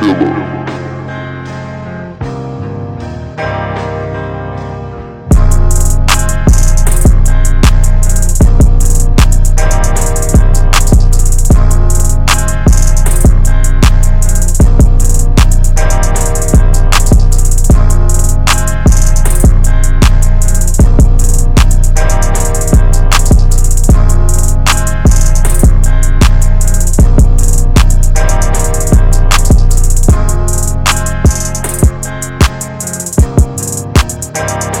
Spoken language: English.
killer. Podcast.